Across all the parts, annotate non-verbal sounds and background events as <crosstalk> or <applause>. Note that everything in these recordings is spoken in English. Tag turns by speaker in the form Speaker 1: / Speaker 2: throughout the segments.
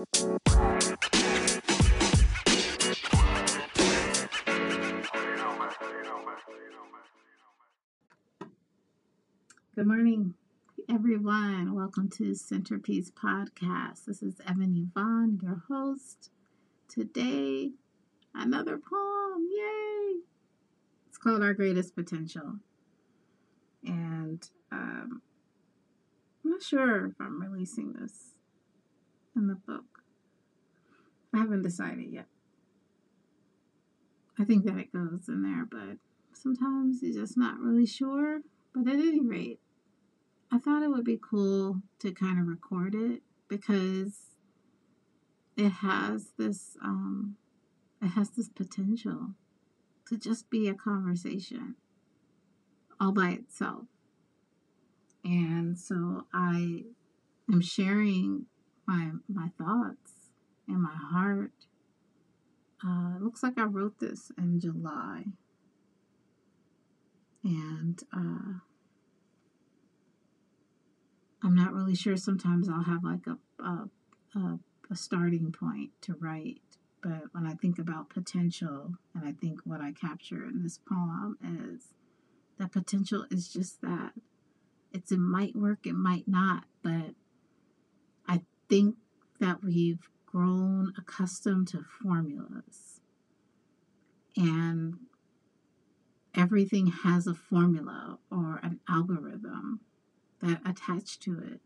Speaker 1: Good morning, everyone. Welcome to Centerpiece Podcast. This is Evan Yvonne, your host. Today, another poem. Yay! It's called Our Greatest Potential. And um, I'm not sure if I'm releasing this in the book. I haven't decided yet. I think that it goes in there, but sometimes you're just not really sure. But at any rate, I thought it would be cool to kind of record it because it has this um, it has this potential to just be a conversation all by itself. And so I am sharing my my thoughts and my heart. Uh, looks like I wrote this in July. And uh, I'm not really sure. Sometimes I'll have like a, a, a, a starting point to write. But when I think about potential, and I think what I capture in this poem is that potential is just that. It's it might work, it might not, but think that we've grown accustomed to formulas. And everything has a formula or an algorithm that attach to it.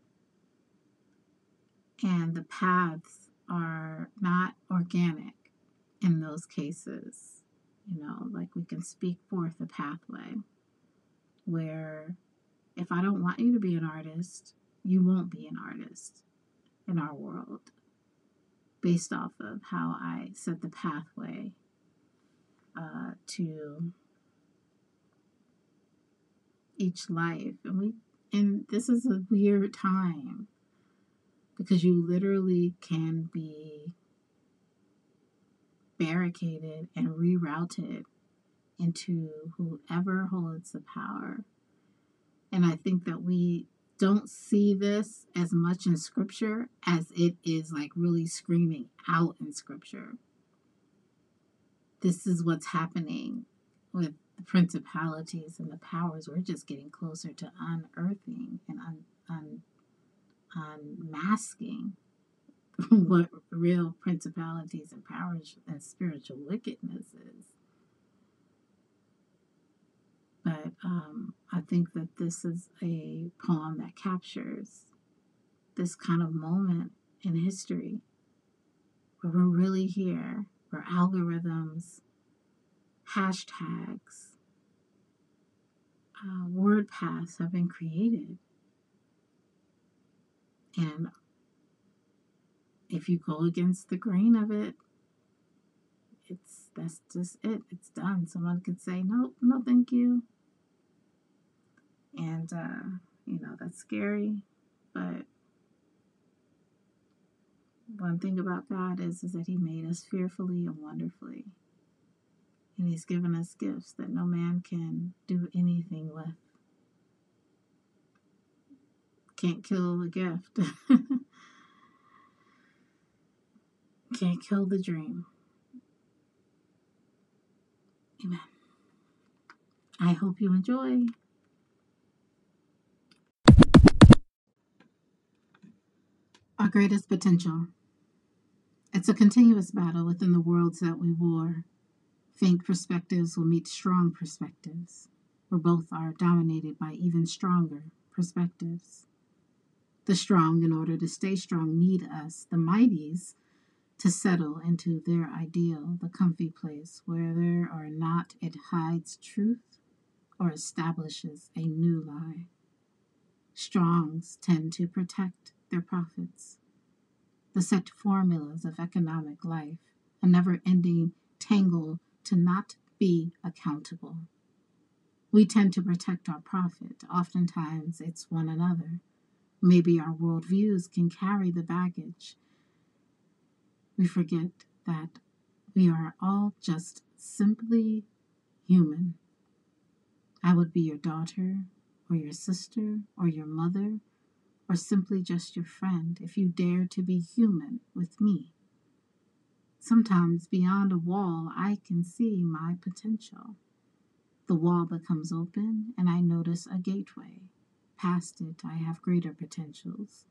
Speaker 1: And the paths are not organic in those cases. You know, like we can speak forth a pathway where if I don't want you to be an artist, you won't be an artist in our world based off of how I set the pathway uh, to each life. And we and this is a weird time because you literally can be barricaded and rerouted into whoever holds the power. And I think that we don't see this as much in scripture as it is like really screaming out in scripture. This is what's happening with the principalities and the powers. We're just getting closer to unearthing and un, un, unmasking <laughs> what real principalities and powers and spiritual wickedness is. But um, I think that this is a poem that captures this kind of moment in history where we're really here, where algorithms hashtags, uh, word paths have been created. And if you go against the grain of it, it's that's just it. It's done. Someone could say, nope, no, thank you. And uh, you know, that's scary. But one thing about God is, is that He made us fearfully and wonderfully. And He's given us gifts that no man can do anything with. Can't kill the gift. <laughs> Can't kill the dream. Amen. I hope you enjoy. Greatest potential. It's a continuous battle within the worlds that we war. Faint perspectives will meet strong perspectives, where both are dominated by even stronger perspectives. The strong, in order to stay strong, need us, the mighties, to settle into their ideal, the comfy place where there or not it hides truth or establishes a new lie. Strongs tend to protect their profits. The set formulas of economic life, a never ending tangle to not be accountable. We tend to protect our profit. Oftentimes, it's one another. Maybe our worldviews can carry the baggage. We forget that we are all just simply human. I would be your daughter, or your sister, or your mother, or simply just your friend if you dare to be human with me. Sometimes beyond a wall, I can see my potential. The wall becomes open, and I notice a gateway. Past it, I have greater potentials.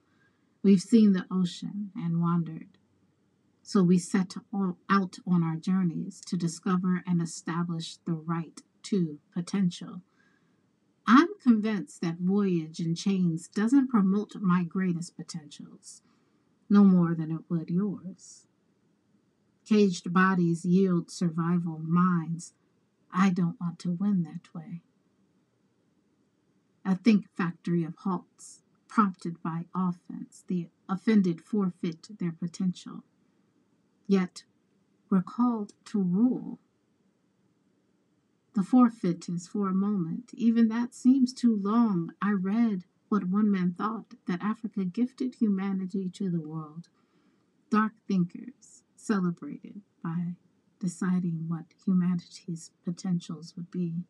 Speaker 1: We've seen the ocean and wandered. So we set out on our journeys to discover and establish the right to potential. Convinced that Voyage in Chains doesn't promote my greatest potentials, no more than it would yours. Caged bodies yield survival minds. I don't want to win that way. A think factory of halts, prompted by offense. The offended forfeit their potential. Yet we're called to rule. The forfeit is for a moment. Even that seems too long. I read what one man thought that Africa gifted humanity to the world. Dark thinkers celebrated by deciding what humanity's potentials would be,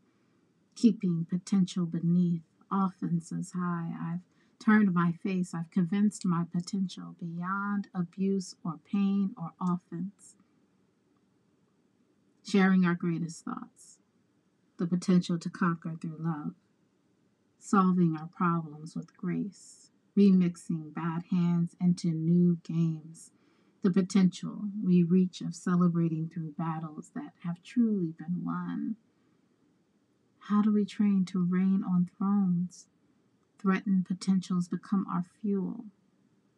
Speaker 1: keeping potential beneath, offenses high. I've turned my face, I've convinced my potential beyond abuse or pain or offense. Sharing our greatest thoughts, the potential to conquer through love, solving our problems with grace, remixing bad hands into new games, the potential we reach of celebrating through battles that have truly been won. How do we train to reign on thrones? threatened potentials become our fuel.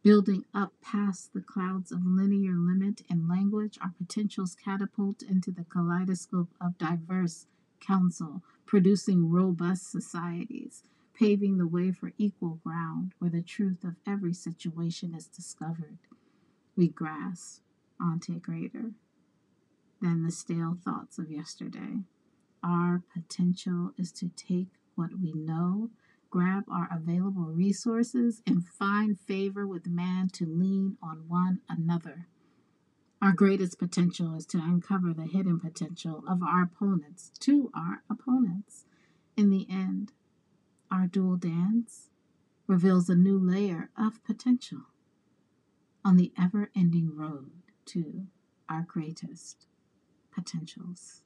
Speaker 1: Building up past the clouds of linear limit and language, our potentials catapult into the kaleidoscope of diverse counsel, producing robust societies, paving the way for equal ground where the truth of every situation is discovered. We grasp onto greater than the stale thoughts of yesterday. Our potential is to take what we know grab our available resources, and find favor with man to lean on one another. Our greatest potential is to uncover the hidden potential of our opponents to our opponents. In the end, our dual dance reveals a new layer of potential on the ever ending road to our greatest potentials.